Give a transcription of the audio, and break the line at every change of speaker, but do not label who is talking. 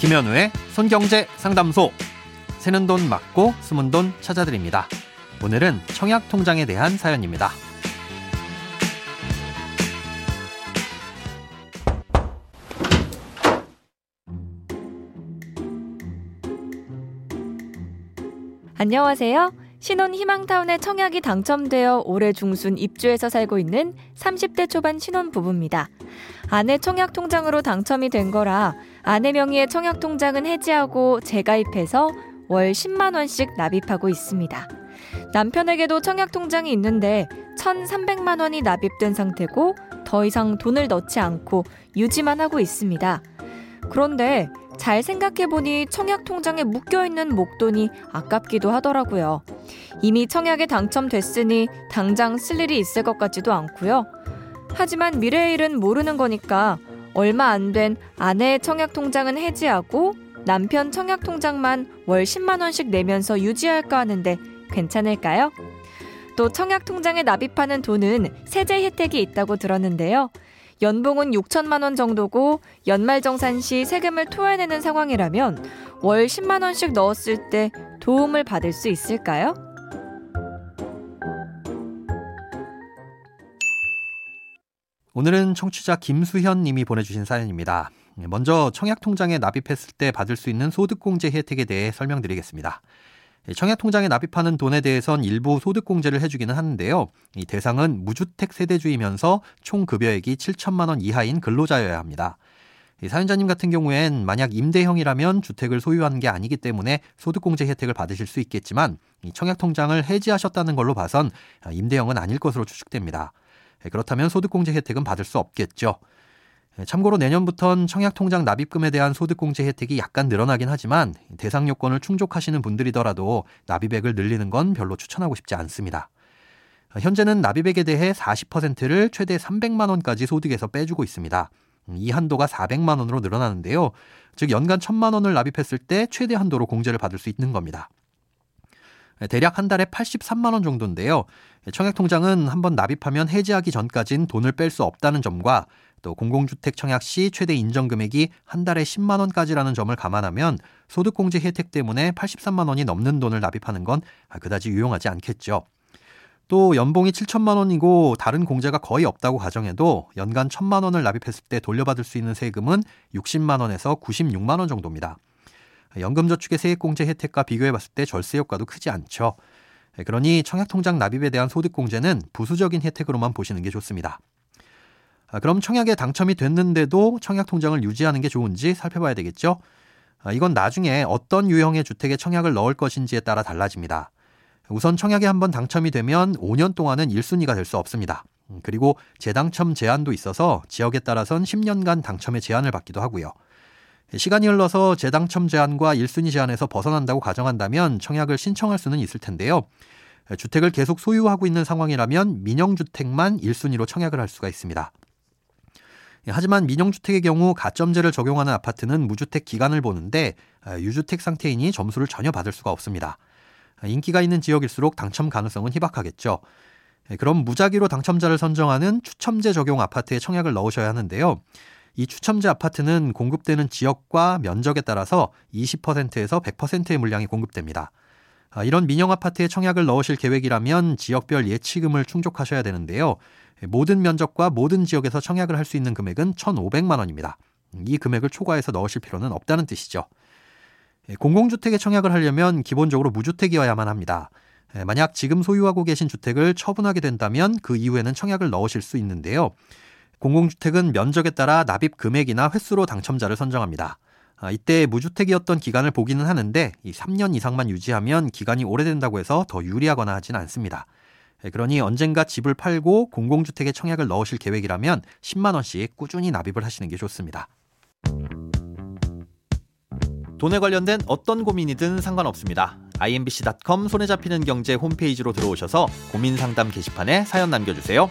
김현우의 손경제 상담소. 새는 돈 맞고 숨은 돈 찾아드립니다. 오늘은 청약 통장에 대한 사연입니다.
안녕하세요. 신혼 희망타운에 청약이 당첨되어 올해 중순 입주해서 살고 있는 30대 초반 신혼 부부입니다. 아내 청약 통장으로 당첨이 된 거라 아내 명의의 청약 통장은 해지하고 재가입해서 월 10만 원씩 납입하고 있습니다. 남편에게도 청약 통장이 있는데 1,300만 원이 납입된 상태고 더 이상 돈을 넣지 않고 유지만 하고 있습니다. 그런데 잘 생각해보니 청약 통장에 묶여있는 목돈이 아깝기도 하더라고요. 이미 청약에 당첨됐으니 당장 쓸 일이 있을 것 같지도 않고요. 하지만 미래의 일은 모르는 거니까 얼마 안 된 아내의 청약 통장은 해지하고 남편 청약 통장만 월 10만 원씩 내면서 유지할까 하는데 괜찮을까요? 또 청약 통장에 납입하는 돈은 세제 혜택이 있다고 들었는데요. 연봉은 6천만 원 정도고 연말정산 시 세금을 토해내는 상황이라면 월 10만 원씩 넣었을 때 도움을 받을 수 있을까요?
오늘은 청취자 김수현 님이 보내주신 사연입니다. 먼저 청약통장에 납입했을 때 받을 수 있는 소득공제 혜택에 대해 설명드리겠습니다. 청약통장에 납입하는 돈에 대해선 일부 소득공제를 해주기는 하는데요. 이 대상은 무주택 세대주이면서 총 급여액이 7천만 원 이하인 근로자여야 합니다. 사연자님 같은 경우엔 만약 임대형이라면 주택을 소유하는 게 아니기 때문에 소득공제 혜택을 받으실 수 있겠지만 청약통장을 해지하셨다는 걸로 봐선 임대형은 아닐 것으로 추측됩니다. 그렇다면 소득공제 혜택은 받을 수 없겠죠. 참고로 내년부턴 청약통장 납입금에 대한 소득공제 혜택이 약간 늘어나긴 하지만 대상 요건을 충족하시는 분들이더라도 납입액을 늘리는 건 별로 추천하고 싶지 않습니다. 현재는 납입액에 대해 40%를 최대 300만 원까지 소득에서 빼주고 있습니다. 이 한도가 400만 원으로 늘어나는데요. 즉 연간 1000만 원을 납입했을 때 최대 한도로 공제를 받을 수 있는 겁니다. 대략 한 달에 83만 원 정도인데요. 청약통장은 한번 납입하면 해지하기 전까진 돈을 뺄 수 없다는 점과 또 공공주택 청약 시 최대 인정 금액이 한 달에 10만 원까지라는 점을 감안하면 소득공제 혜택 때문에 83만 원이 넘는 돈을 납입하는 건 그다지 유용하지 않겠죠. 또 연봉이 7천만 원이고 다른 공제가 거의 없다고 가정해도 연간 1천만 원을 납입했을 때 돌려받을 수 있는 세금은 60만 원에서 96만 원 정도입니다. 연금저축의 세액공제 혜택과 비교해 봤을 때 절세 효과도 크지 않죠. 그러니 청약통장 납입에 대한 소득공제는 부수적인 혜택으로만 보시는 게 좋습니다. 아, 그럼 청약에 당첨이 됐는데도 청약 통장을 유지하는 게 좋은지 살펴봐야 되겠죠. 아, 이건 나중에 어떤 유형의 주택에 청약을 넣을 것인지에 따라 달라집니다. 우선 청약에 한번 당첨이 되면 5년 동안은 1순위가 될 수 없습니다. 음, 그리고 재당첨 제한도 있어서 지역에 따라선 10년간 당첨의 제한을 받기도 하고요. 시간이 흘러서 재당첨 제한과 1순위 제한에서 벗어난다고 가정한다면 청약을 신청할 수는 있을 텐데요. 주택을 계속 소유하고 있는 상황이라면 민영주택만 1순위로 청약을 할 수가 있습니다. 예, 하지만 민영주택의 경우 가점제를 적용하는 아파트는 무주택 기간을 보는데 아, 유주택 상태이니 점수를 전혀 받을 수가 없습니다. 아, 인기가 있는 지역일수록 당첨 가능성은 희박하겠죠. 예, 그럼 무작위로 당첨자를 선정하는 추첨제 적용 아파트에 청약을 넣으셔야 하는데요. 이 추첨제 아파트는 공급되는 지역과 면적에 따라서 20%에서 100%의 물량이 공급됩니다. 아, 이런 민영 아파트에 청약을 넣으실 계획이라면 지역별 예치금을 충족하셔야 되는데요. 모든 면적과 모든 지역에서 청약을 할 수 있는 금액은 1,500만 원입니다. 이 금액을 초과해서 넣으실 필요는 없다는 뜻이죠. 예, 공공주택에 청약을 하려면 기본적으로 무주택이어야만 합니다. 예, 만약 지금 소유하고 계신 주택을 처분하게 된다면 그 이후에는 청약을 넣으실 수 있는데요. 공공주택은 면적에 따라 납입 금액이나 횟수로 당첨자를 선정합니다. 아, 이때 무주택이었던 기간을 보기는 하는데 이 3년 이상만 유지하면 기간이 오래된다고 해서 더 유리하거나 하지는 않습니다. 예, 그러니 언젠가 집을 팔고 공공주택에 청약을 넣으실 계획이라면 10만 원씩 꾸준히 납입을 하시는 게 좋습니다. 돈에 관련된 어떤 고민이든 상관없습니다. imbc.com 손에 잡히는 경제 홈페이지로 들어오셔서 고민 상담 게시판에 사연 남겨주세요.